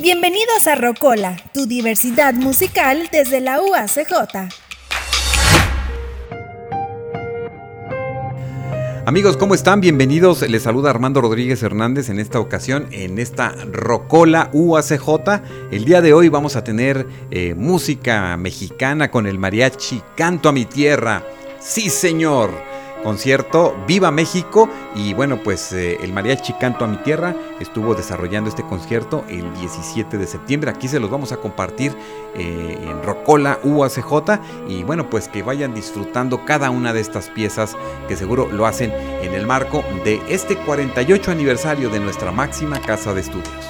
Bienvenidos a Rocola, tu diversidad musical desde la UACJ. Amigos, ¿cómo están? Bienvenidos. Les saluda Armando Rodríguez Hernández en esta ocasión, en esta Rocola UACJ. El día de hoy vamos a tener eh, música mexicana con el mariachi Canto a mi tierra. Sí, señor concierto Viva México. Y bueno pues eh, el mariachi Canto a mi Tierra estuvo desarrollando este concierto el 17 de septiembre. Aquí se los vamos a compartir eh, en Rocola UACJ y bueno pues que vayan disfrutando cada una de estas piezas que seguro lo hacen en el marco de este 48 aniversario de nuestra máxima casa de estudios.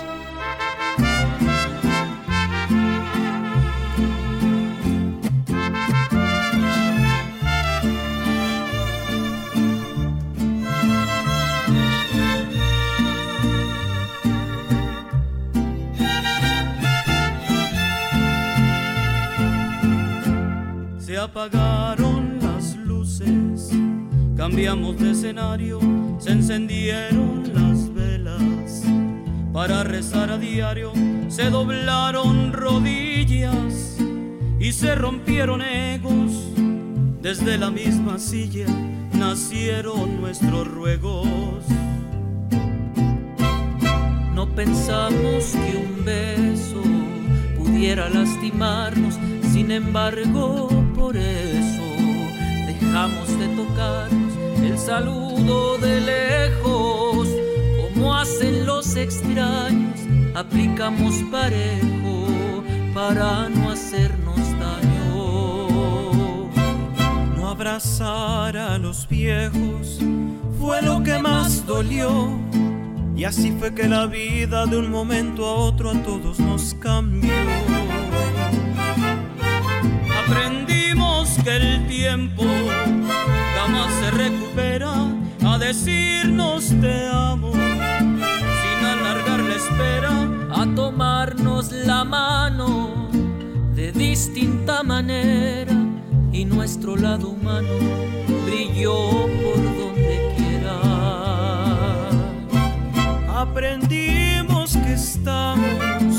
Cambiamos de escenario, se encendieron las velas. Para rezar a diario se doblaron rodillas y se rompieron egos. Desde la misma silla nacieron nuestros ruegos. No pensamos que un beso pudiera lastimarnos, sin embargo por eso dejamos de tocarnos el saludo de lejos, como hacen los extraños, aplicamos parejo para no hacernos daño. No abrazar a los viejos fue lo que más dolió. Y así fue que la vida de un momento a otro a todos nos cambió. Aprendí que el tiempo se recupera a decirnos te amo sin alargar la espera a tomarnos la mano de distinta manera y nuestro lado humano brilló por donde quiera. Aprendimos que estamos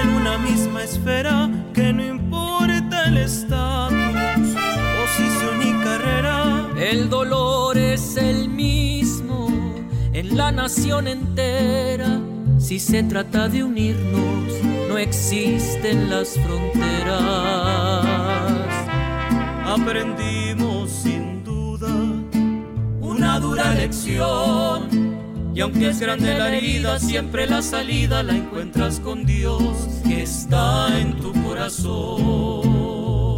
en una misma esfera que no importa el estado el dolor es el mismo en la nación entera. Si se trata de unirnos, no existen las fronteras. Aprendimos sin duda una dura lección. Y aunque es grande la herida, siempre la salida la encuentras con Dios que está en tu corazón.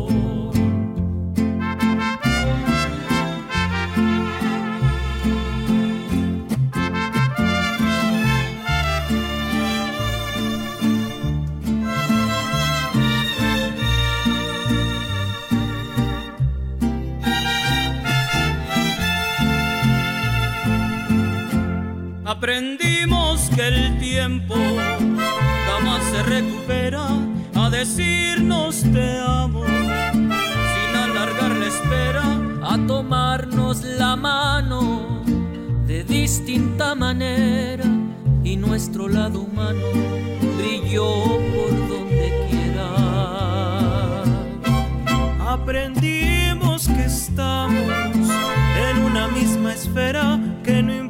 Aprendimos que el tiempo jamás se recupera a decirnos te amo, sin alargar la espera, a tomarnos la mano de distinta manera y nuestro lado humano brilló por donde quiera. Aprendimos que estamos en una misma esfera que no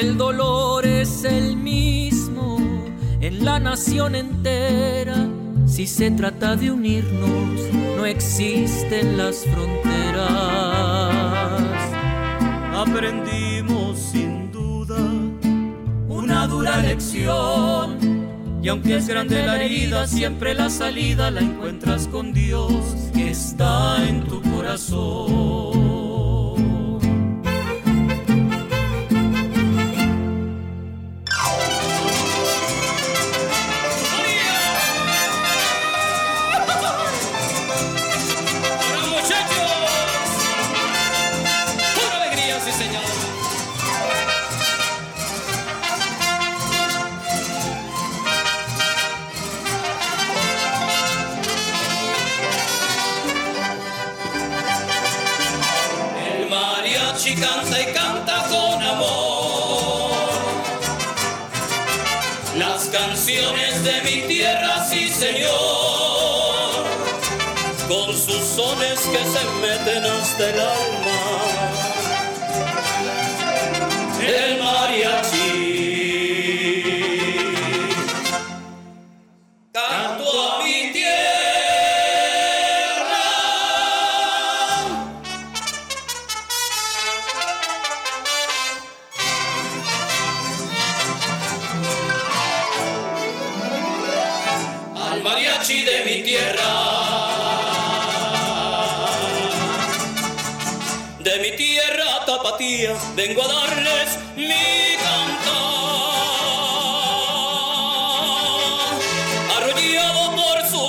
El dolor es el mismo en la nación entera. Si se trata de unirnos, no existen las fronteras. Aprendimos sin duda una dura lección. Y aunque es grande la herida, siempre la salida la encuentras con Dios que está en tu corazón. Tenaz del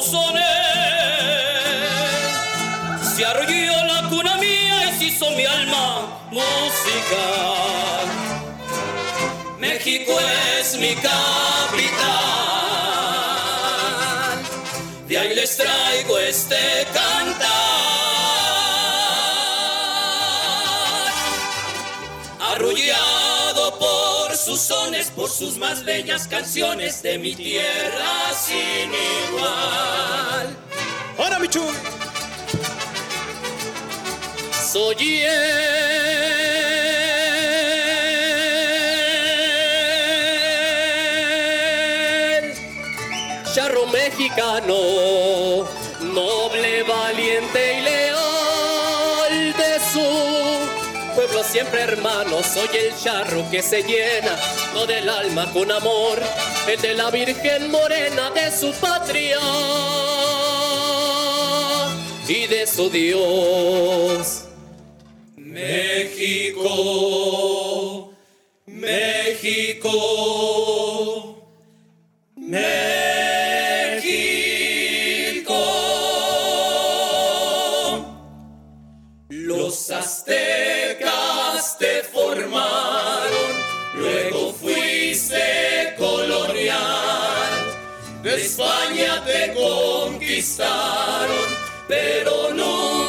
sones, se arrolló la cuna mía y se hizo mi alma música. México es mi capital, sus más bellas canciones de mi tierra sin igual. ¡Ahora, Michu! Soy el charro mexicano, noble, valiente y leal de su pueblo siempre hermano. Soy el charro que se llena todo el alma con amor, el de la Virgen Morena de su patria y de su Dios. México, México, México. España te conquistaron, pero nunca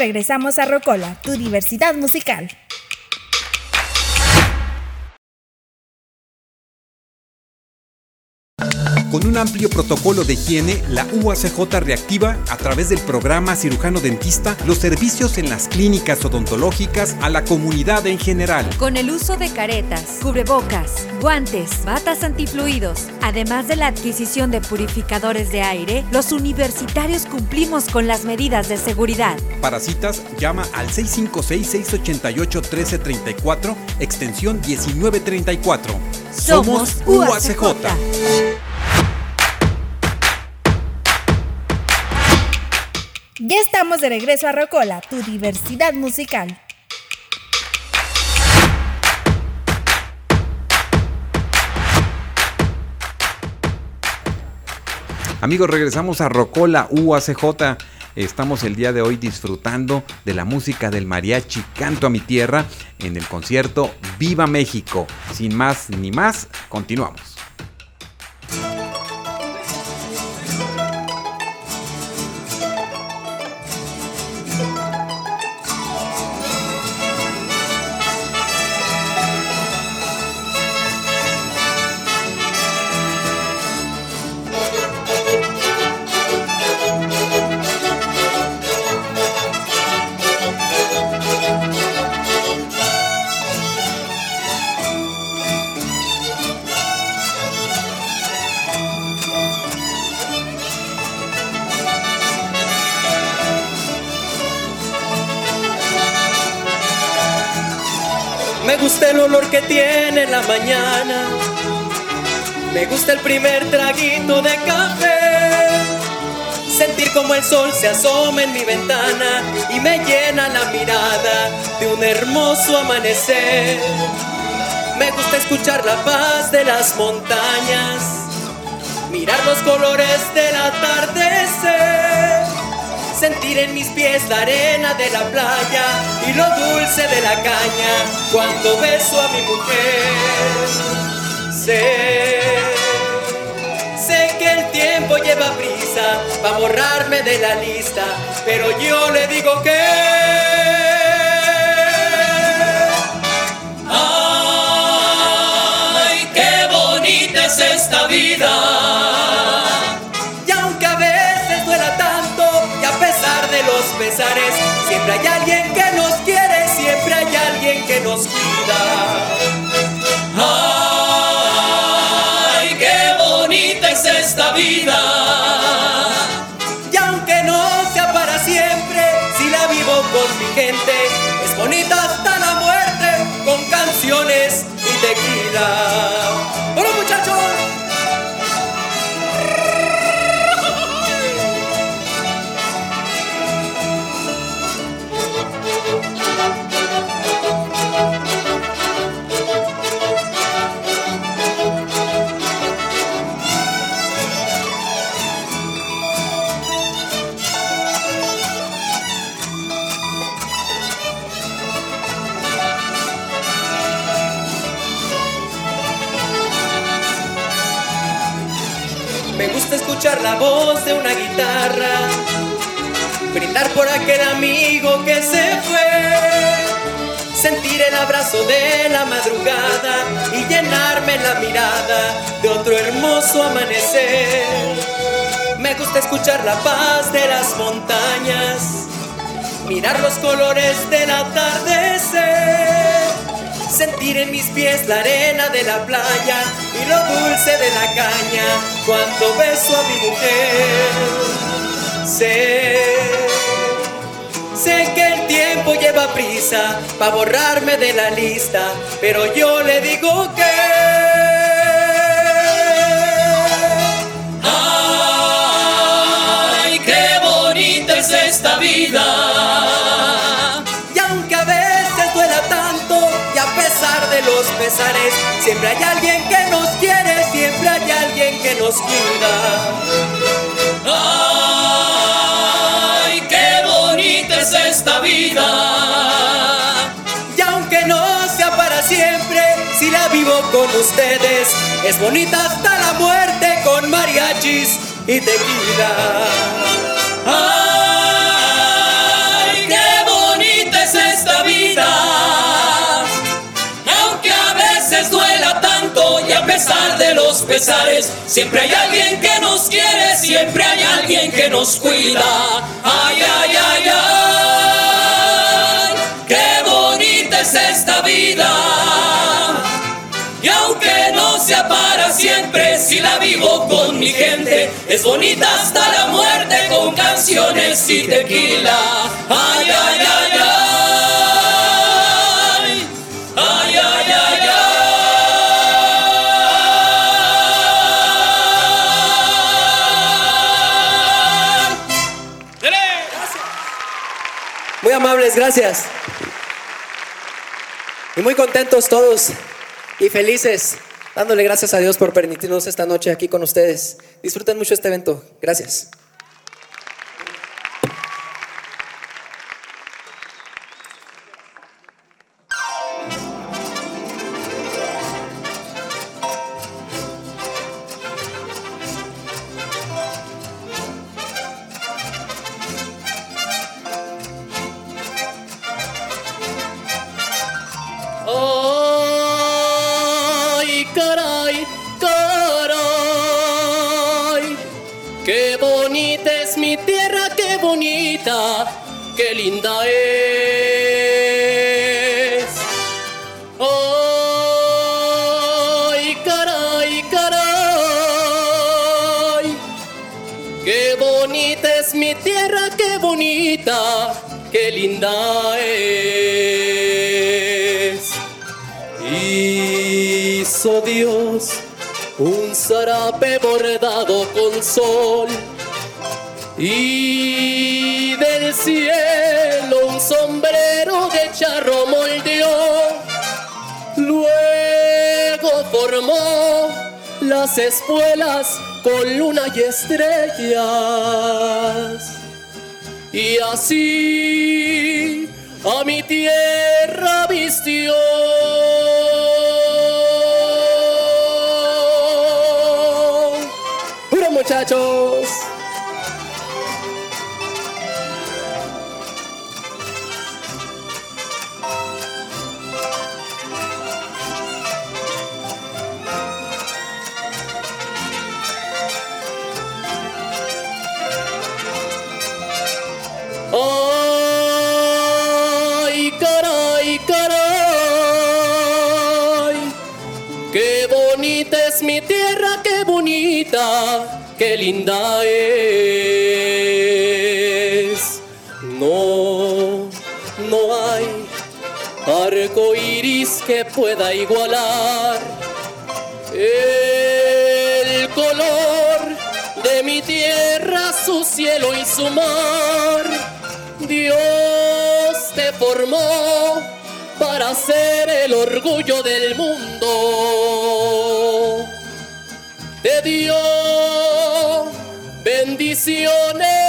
regresamos a Rocola, tu diversidad musical. Amplio protocolo de higiene, la UACJ reactiva, a través del programa cirujano dentista, los servicios en las clínicas odontológicas a la comunidad en general. Con el uso de caretas, cubrebocas, guantes, batas antifluidos, además de la adquisición de purificadores de aire, los universitarios cumplimos con las medidas de seguridad. Para citas, llama al 656-688-1334, extensión 1934. Somos UACJ. Ya estamos de regreso a Rocola, tu diversidad musical. Amigos, regresamos a Rocola UACJ. Estamos el día de hoy disfrutando de la música del mariachi Canto a mi tierra en el concierto Viva México. Sin más ni más, continuamos. Como el sol se asoma en mi ventana y me llena la mirada de un hermoso amanecer. Me gusta escuchar la paz de las montañas, mirar los colores del atardecer, sentir en mis pies la arena de la playa y lo dulce de la caña cuando beso a mi mujer. Sé, sé que el tiempo lleva prisa para borrarme de la lista, pero yo le digo que... Ay, qué bonita es esta vida. Y aunque a veces duela tanto y a pesar de los pesares, siempre hay alguien que nos quiere, siempre hay alguien que nos cuida. Tequila. Brindar por aquel amigo que se fue, sentir el abrazo de la madrugada y llenarme la mirada de otro hermoso amanecer. Me gusta escuchar la paz de las montañas, mirar los colores del atardecer, sentir en mis pies la arena de la playa y lo dulce de la caña cuando beso a mi mujer. Sé Sé que el tiempo lleva prisa para borrarme de la lista, pero yo le digo que. Siempre hay alguien que nos quiere, siempre hay alguien que nos cuida. Ay, qué bonita es esta vida. Y aunque no sea para siempre, si la vivo con ustedes, es bonita hasta la muerte con mariachis y tequila. Ay, siempre hay alguien que nos quiere, siempre hay alguien que nos cuida. Ay, ay, ay, ay, qué bonita es esta vida. Y aunque no sea para siempre, si la vivo con mi gente, es bonita hasta la muerte con canciones y tequila. Ay, ay. Gracias. Y muy contentos todos y felices, dándole gracias a Dios por permitirnos esta noche aquí con ustedes. Disfruten mucho este evento. Gracias. Zarape bordado con sol y del cielo un sombrero de charro moldeó. Luego formó las espuelas con luna y estrellas. Y así a mi tierra vistió. Qué linda es. No, no hay arco iris que pueda igualar el color de mi tierra, su cielo y su mar. Dios te formó para ser el orgullo del mundo. Dio bendiciones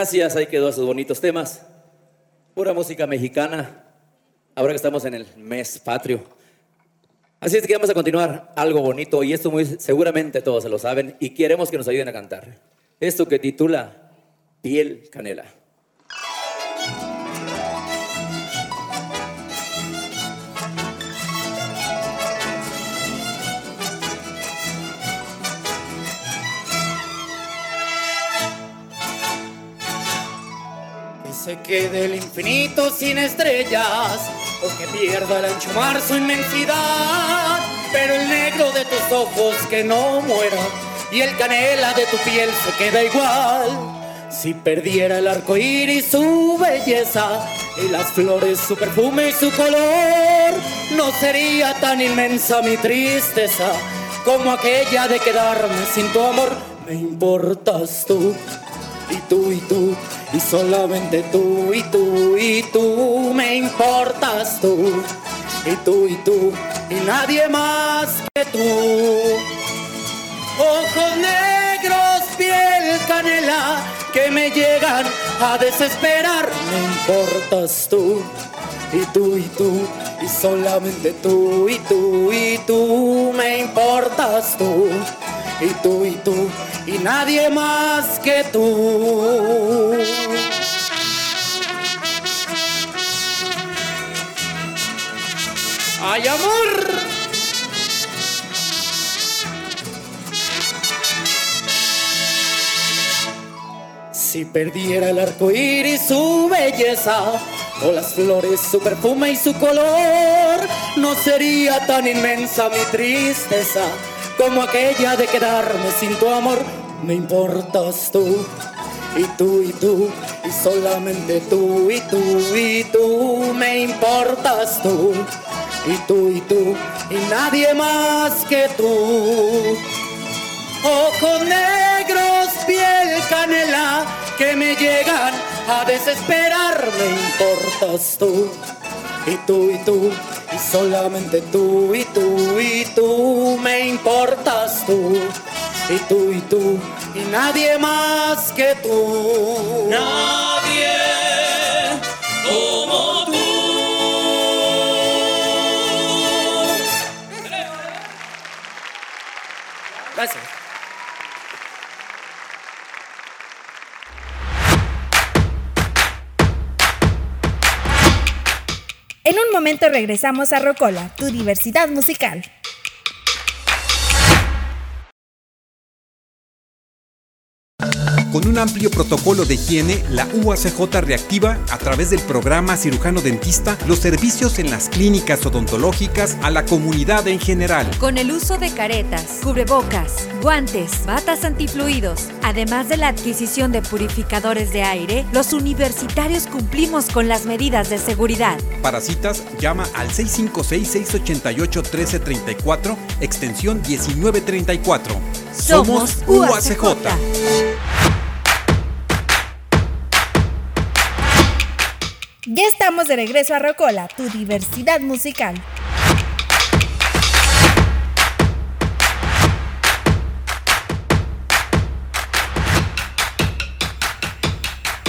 Gracias. Ahí quedó esos bonitos temas. Pura música mexicana. Ahora que estamos en el mes patrio. Así es que vamos a continuar algo bonito y esto muy seguramente todos se lo saben y queremos que nos ayuden a cantar. Esto que titula Piel Canela. Se quede el infinito sin estrellas o que pierda el ancho mar su inmensidad, pero el negro de tus ojos que no muera y el canela de tu piel se queda igual. Si perdiera el arco iris su belleza y las flores su perfume y su color, no sería tan inmensa mi tristeza como aquella de quedarme sin tu amor. Me importas tú y tú y tú y solamente tú y tú y tú me importas tú y tú y tú y nadie más que tú. Ojos negros, piel canela que me llegan a desesperar. Me importas tú y tú y tú y solamente tú y tú y tú me importas tú y tú y tú y nadie más que tú. ¡Ay, amor! Si perdiera el arco iris su belleza, o las flores su perfume y su color, no sería tan inmensa mi tristeza como aquella de quedarme sin tu amor. Me importas tú, y tú y tú, y solamente tú y tú y tú, me importas tú, y tú y tú, y nadie más que tú. Ojos negros, piel canela, que me llegan a desesperar, me importas tú, y tú y tú, y solamente tú y tú y tú, me importas tú, y tú y tú, y nadie más que tú. Nadie como tú. Gracias. En un momento regresamos a Rocola, tu diversidad musical. Con un amplio protocolo de higiene, la UACJ reactiva a través del programa cirujano dentista los servicios en las clínicas odontológicas a la comunidad en general. Con el uso de caretas, cubrebocas, guantes, batas antifluidos, además de la adquisición de purificadores de aire, los universitarios cumplimos con las medidas de seguridad. Para citas, llama al 656-688-1334, extensión 1934. Somos UACJ. Estamos de regreso a Rocola, tu diversidad musical.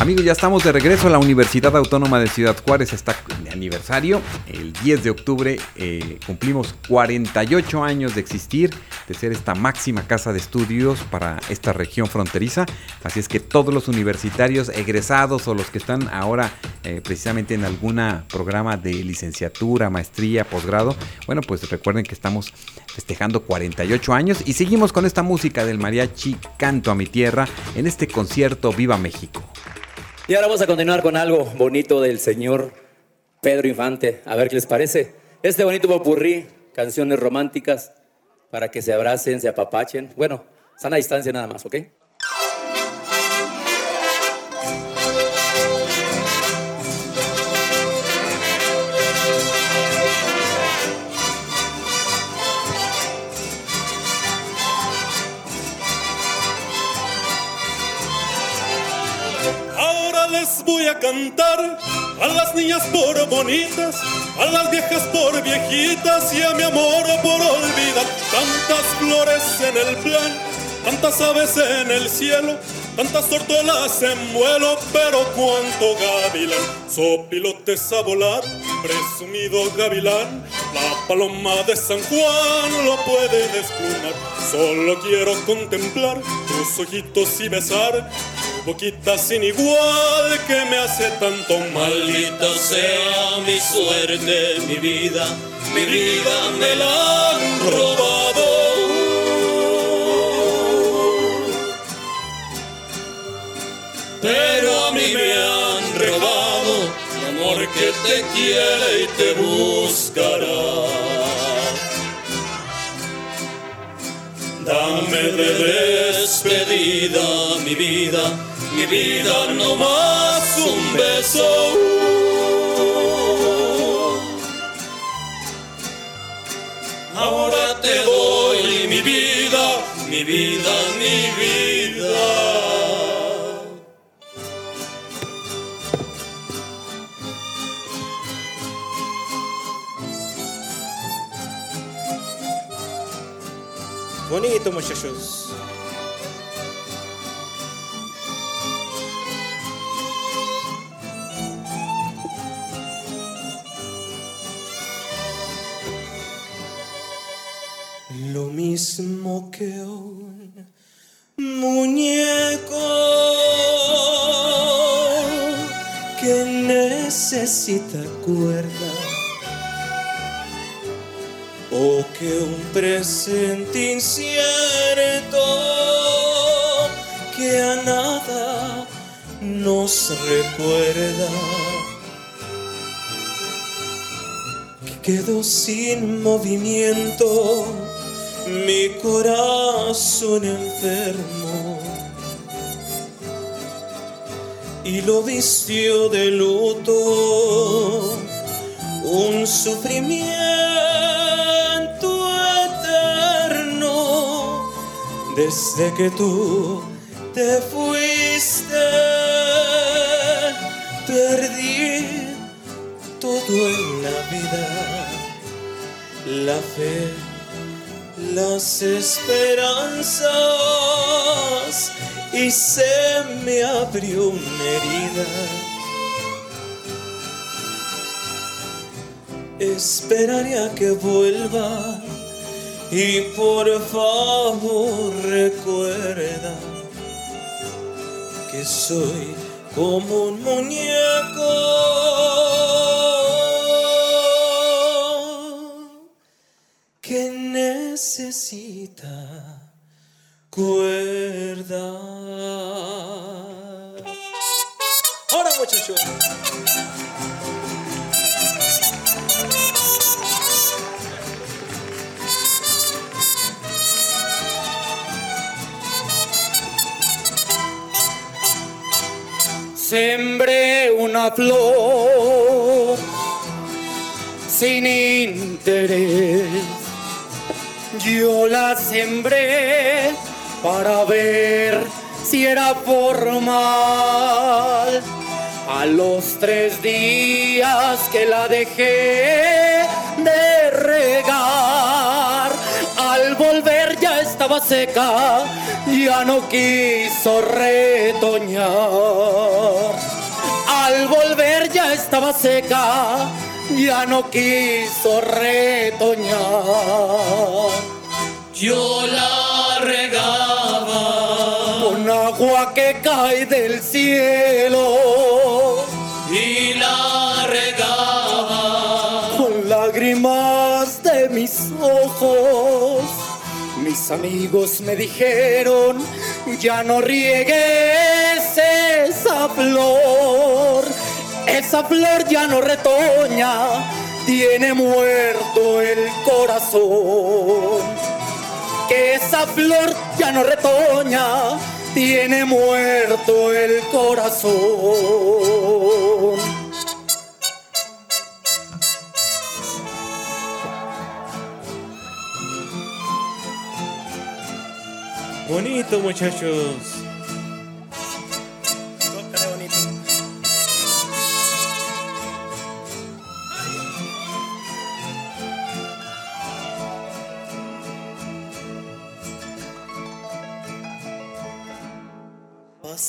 Amigos, ya estamos de regreso a la Universidad Autónoma de Ciudad Juárez. Está de aniversario. El 10 de octubre eh, cumplimos 48 años de existir, de ser esta máxima casa de estudios para esta región fronteriza. Así es que todos los universitarios egresados o los que están ahora eh, precisamente en algún programa de licenciatura, maestría, posgrado, bueno, pues recuerden que estamos festejando 48 años y seguimos con esta música del mariachi Canto a mi tierra en este concierto Viva México. Y ahora vamos a continuar con algo bonito del señor Pedro Infante. A ver qué les parece. Este bonito popurrí, canciones románticas para que se abracen, se apapachen. Bueno, están a distancia nada más, ¿ok? Les voy a cantar a las niñas por bonitas, a las viejas por viejitas y a mi amor por olvidar. Tantas flores en el plan, tantas aves en el cielo, tantas tortolas en vuelo, pero cuánto gavilán. Sopilotes a volar, presumido gavilán, la paloma de San Juan lo puede desplumar. Solo quiero contemplar tus ojitos y besar boquita sin igual que me hace tanto mal. Maldita sea mi suerte, mi vida, mi vida me la han robado. Pero a mí me han robado mi amor que te quiere y te buscará. Dame de despedida mi vida, mi vida no más un beso. Ahora te doy mi vida, mi vida, mi vida. Bonito, muchachos. Mismo que un muñeco que necesita cuerda o que un presente incierto que a nada nos recuerda. que quedó sin movimiento mi corazón enfermo. Y lo vistió de luto. Un sufrimiento eterno. Desde que tú te fuiste perdí todo en la vida. La fe las esperanzas y se me abrió una herida. Esperaré a que vuelva y por favor recuerda que soy como un muñeco necesita cuerda. Ahora muchachos. Sembré una flor sin interés. Yo la sembré para ver si era formal. A los tres días que la dejé de regar, al volver ya estaba seca, ya no quiso retoñar. Al volver ya estaba seca, ya no quiso retoñar. Yo la regaba. Con agua que cae del cielo. Y la regaba. Con lágrimas de mis ojos. Mis amigos me dijeron, ya no riegues esa flor, esa flor ya no retoña, tiene muerto el corazón esa flor ya no retoña, tiene muerto el corazón. Bonito, muchachos.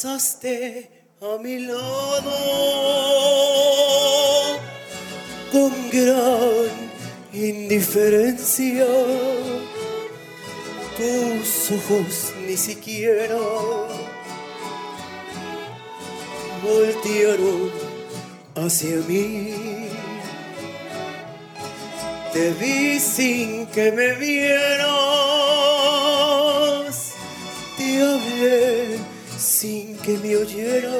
Pasaste a mi lado con gran indiferencia. Tus ojos ni siquiera voltearon hacia mí. Te vi sin que me vieras, te hablé sin que me oyeras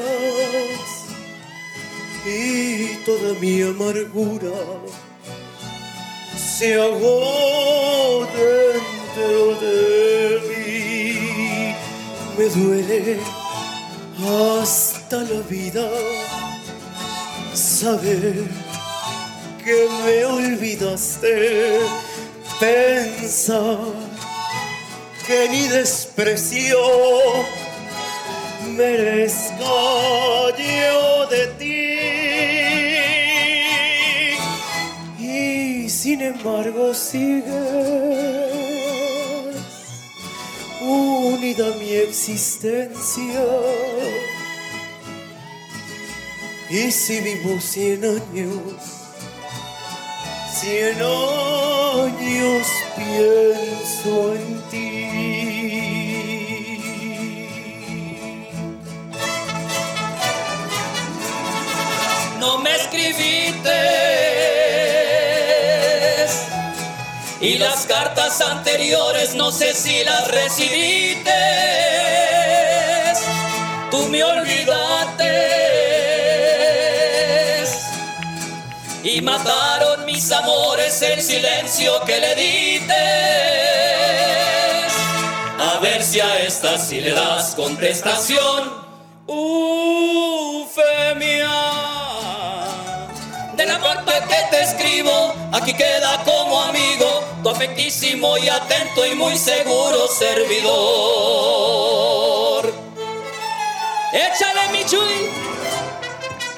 y toda mi amargura se ahogó dentro de mí. Me duele hasta la vida saber que me olvidaste, pensar que ni desprecio merezca yo de ti. Y sin embargo sigues unida a mi existencia. Y si vivo cien años, cien años pienso en escribiste. Y las cartas anteriores no sé si las recibiste. Tú me olvidaste. Y mataron mis amores el silencio que le diste. A ver si a esta si le das contestación. Ufemia de la carta que te escribo, aquí queda como amigo, tu afectísimo y atento y muy seguro servidor. Échale mi chuy,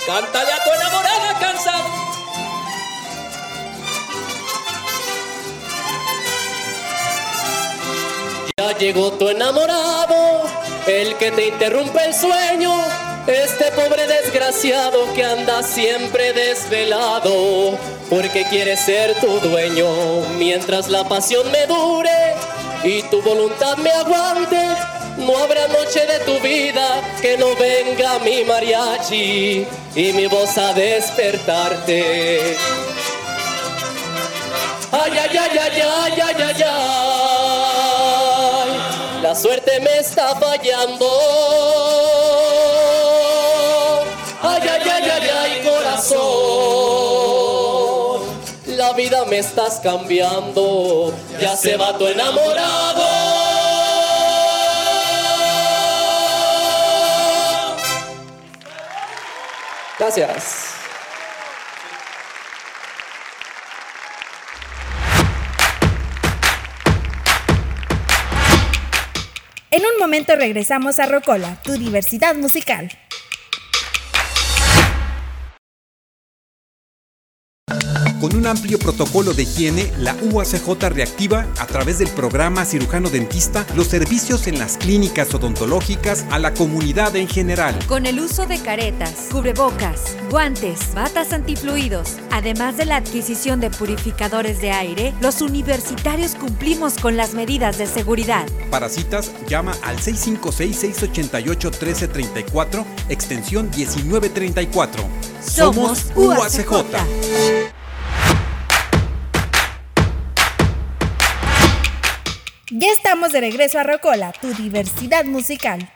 cántale a tu enamorada cansado. Ya llegó tu enamorado, el que te interrumpe el sueño, este pobre desgraciado que anda siempre desvelado, porque quiere ser tu dueño, mientras la pasión me dure y tu voluntad me aguante. No habrá noche de tu vida que no venga mi mariachi y mi voz a despertarte. Ay, ay, ay, ay, ay, ay, ay, ay. La suerte me está fallando. La vida me estás cambiando. Ya se va tu enamorado. Gracias. En un momento regresamos a Rocola, tu diversidad musical. you Con un amplio protocolo de higiene, la UACJ reactiva a través del programa cirujano dentista los servicios en las clínicas odontológicas a la comunidad en general. Con el uso de caretas, cubrebocas, guantes, batas antifluidos, además de la adquisición de purificadores de aire, los universitarios cumplimos con las medidas de seguridad. Para citas, llama al 656-688-1334, extensión 1934. Somos UACJ. Ya estamos de regreso a Rocola, tu diversidad musical.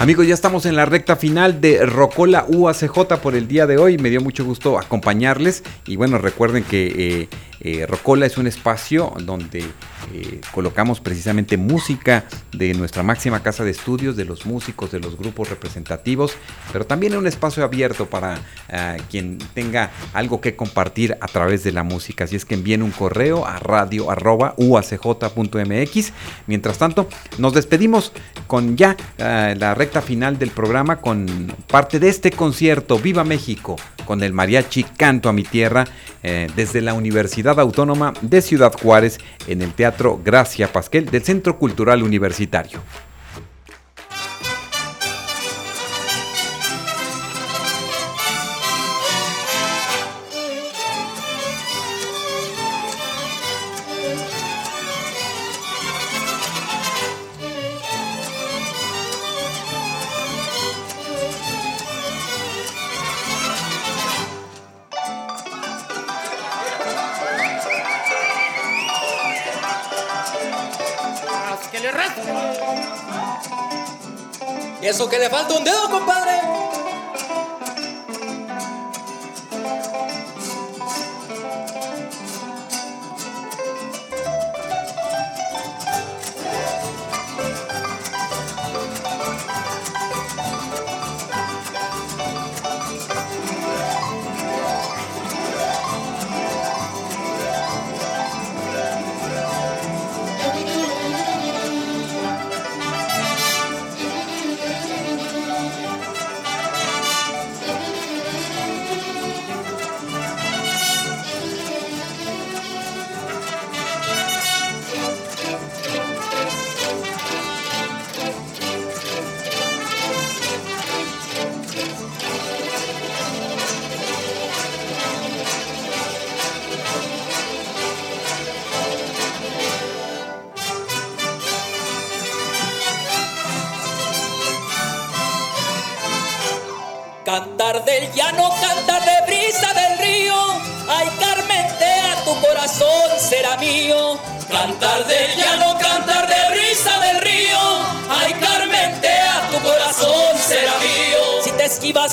Amigos, ya estamos en la recta final de Rocola UACJ por el día de hoy. Me dio mucho gusto acompañarles. Y bueno, recuerden que eh, eh, Rocola es un espacio donde eh, colocamos precisamente música de nuestra máxima casa de estudios, de los músicos, de los grupos representativos, pero también un espacio abierto para eh, quien tenga algo que compartir a través de la música. Así es que envíen un correo a radio. Mientras tanto, nos despedimos con ya eh, la recta final del programa con parte de este concierto Viva México con el mariachi Canto a mi Tierra eh, desde la Universidad Autónoma de Ciudad Juárez en el Teatro Gracia Pasquel del Centro Cultural Universitario.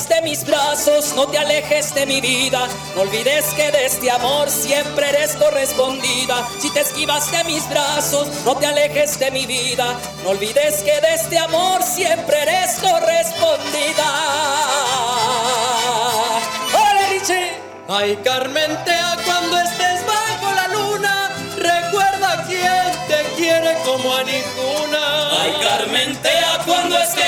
Te de mis brazos, no te alejes de mi vida. No olvides que de este amor siempre eres correspondida. Si te esquivas de mis brazos, no te alejes de mi vida. No olvides que de este amor siempre eres correspondida. ¡Hola, Richie! Ay, Carmentea, cuando estés bajo la luna, recuerda quién te quiere como a ninguna. Ay, Carmentea, cuando estés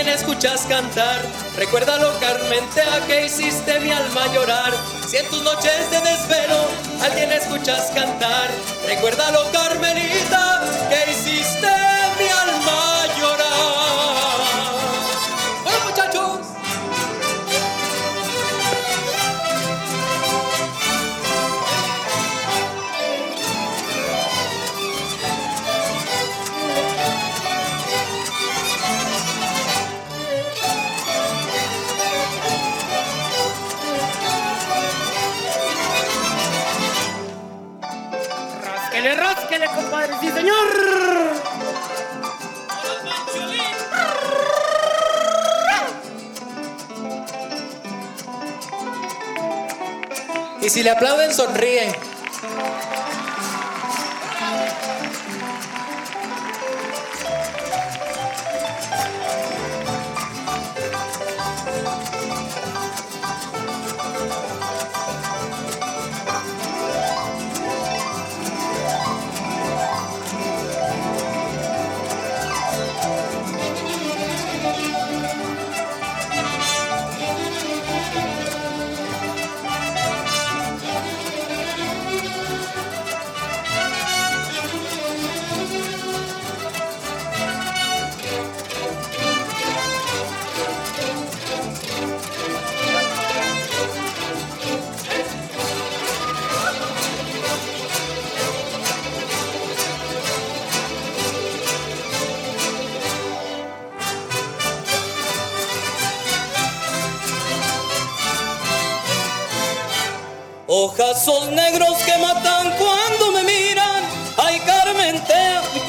alguien escuchas cantar, recuérdalo, Carmentea, que hiciste mi alma llorar. Si en tus noches de desvelo alguien escuchas cantar, recuérdalo, Carmelita, que hiciste señor. Y si le aplauden, sonríe.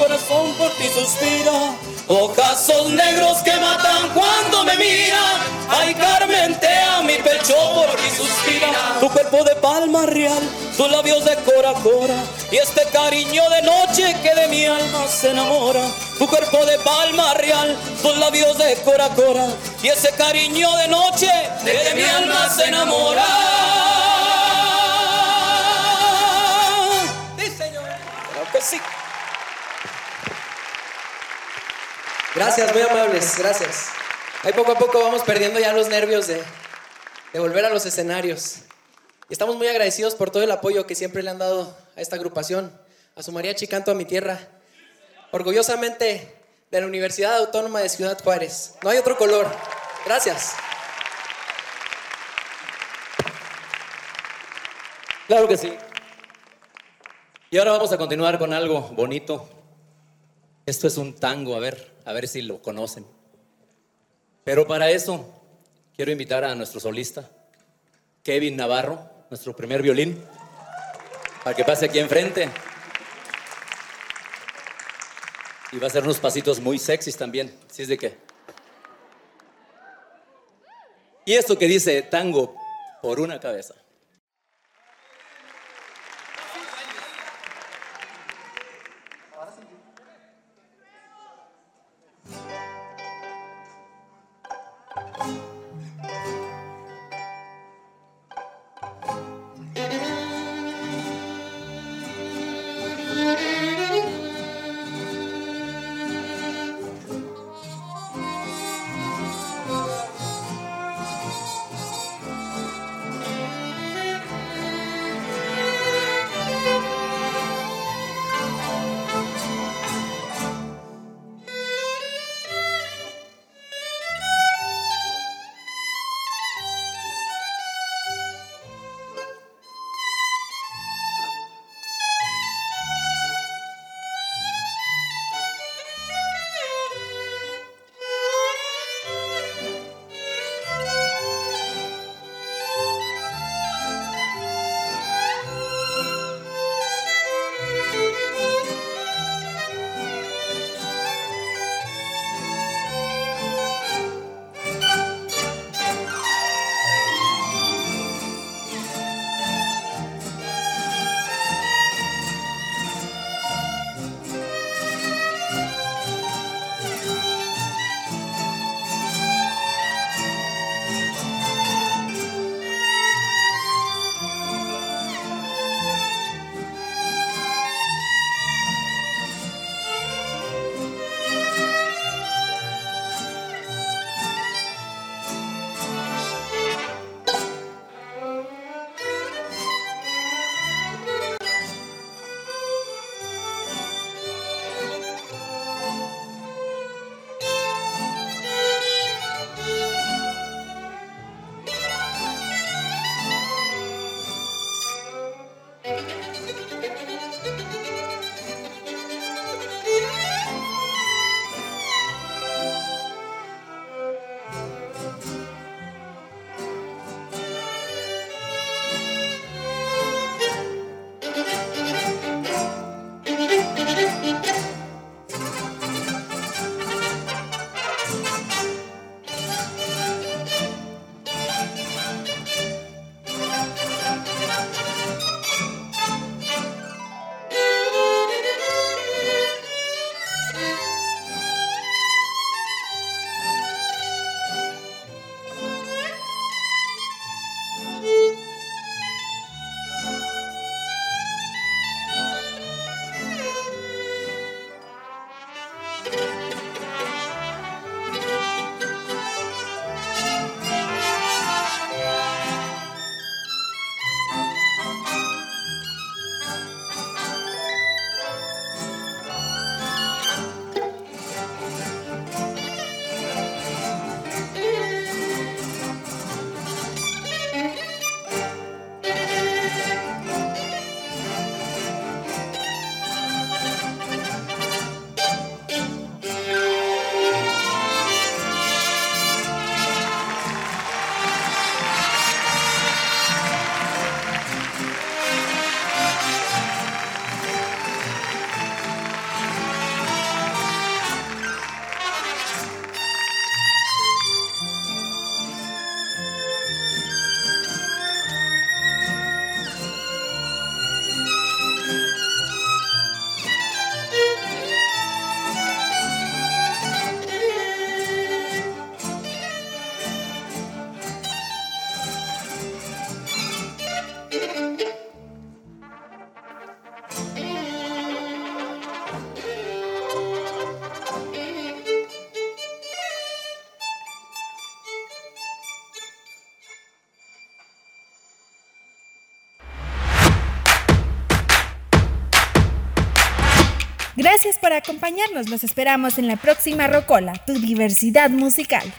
Corazón por ti suspira. Ojazos negros que matan cuando me miran. Ay, Carmentea, mi pecho por ti suspira. Tu cuerpo de palma real, tus labios de cora cora. Y este cariño de noche que de mi alma se enamora. Tu cuerpo de palma real, tus labios de cora cora. Y ese cariño de noche de que mi alma se enamora. Sí. Gracias, muy amables, gracias. Ahí poco a poco vamos perdiendo ya los nervios de, volver a los escenarios. Y estamos muy agradecidos por todo el apoyo que siempre le han dado a esta agrupación, a su mariachi Canto a mi Tierra. Orgullosamente de la Universidad Autónoma de Ciudad Juárez. No hay otro color. Gracias. Claro que sí. Y ahora vamos a continuar con algo bonito. Esto es un tango, a ver, a ver si lo conocen. Pero para eso quiero invitar a nuestro solista, Kevin Navarro, nuestro primer violín, para que pase aquí enfrente. Y va a hacer unos pasitos muy sexys también, si es de qué. Y esto que dice tango por una cabeza. Acompañarnos. Los esperamos en la próxima Rocola, tu diversidad musical.